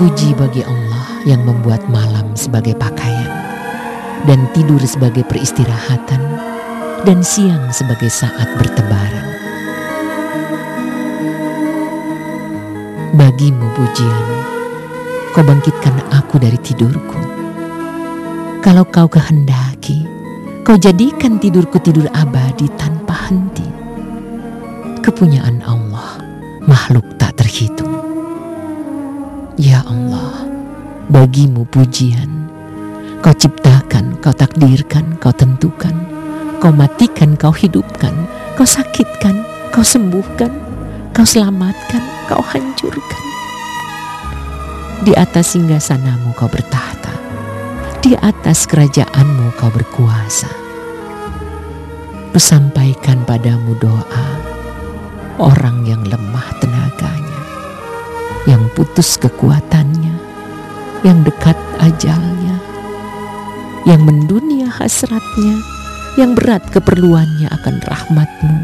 Puji bagi Allah yang membuat malam sebagai pakaian dan tidur sebagai peristirahatan dan siang sebagai saat bertebaran. Bagimu pujian, kau bangkitkan aku dari tidurku. Kalau kau kehendaki, kau jadikan tidurku tidur abadi tanpa henti. Kepunyaan Allah, makhluk tak terhitung. Allah, bagimu pujian. Kau ciptakan, kau takdirkan, kau tentukan. Kau matikan, kau hidupkan. Kau sakitkan, kau sembuhkan. Kau selamatkan, kau hancurkan. Di atas singgasanamu kau bertahta. Di atas kerajaanmu kau berkuasa. Kusampaikan padamu doa orang yang lemah tenaganya yang putus kekuatannya, yang dekat ajalnya, yang mendunia hasratnya, yang berat keperluannya akan rahmatmu,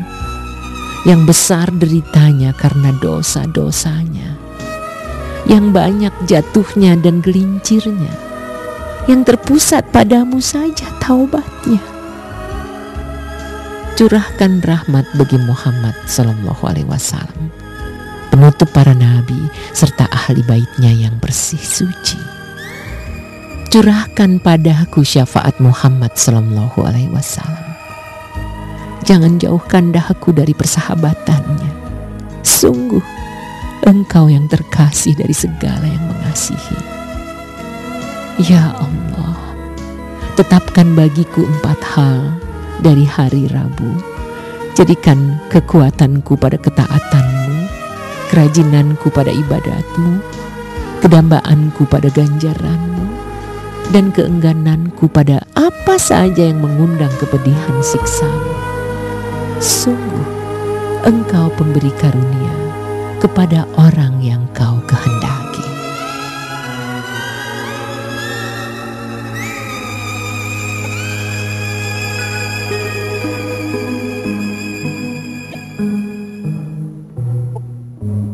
yang besar deritanya karena dosa-dosanya, yang banyak jatuhnya dan gelincirnya, yang terpusat padamu saja taubatnya. Curahkan rahmat bagi Muhammad Sallallahu Alaihi Wasallam penutup para nabi serta ahli baitnya yang bersih suci. Curahkan padaku syafaat Muhammad Sallallahu Alaihi Wasallam. Jangan jauhkan dahaku dari persahabatannya. Sungguh, engkau yang terkasih dari segala yang mengasihi. Ya Allah, tetapkan bagiku empat hal dari hari Rabu. Jadikan kekuatanku pada ketaatanmu kerajinanku pada ibadatmu, kedambaanku pada ganjaranmu, dan keenggananku pada apa saja yang mengundang kepedihan siksamu. Sungguh, engkau pemberi karunia kepada orang yang kau kehendaki.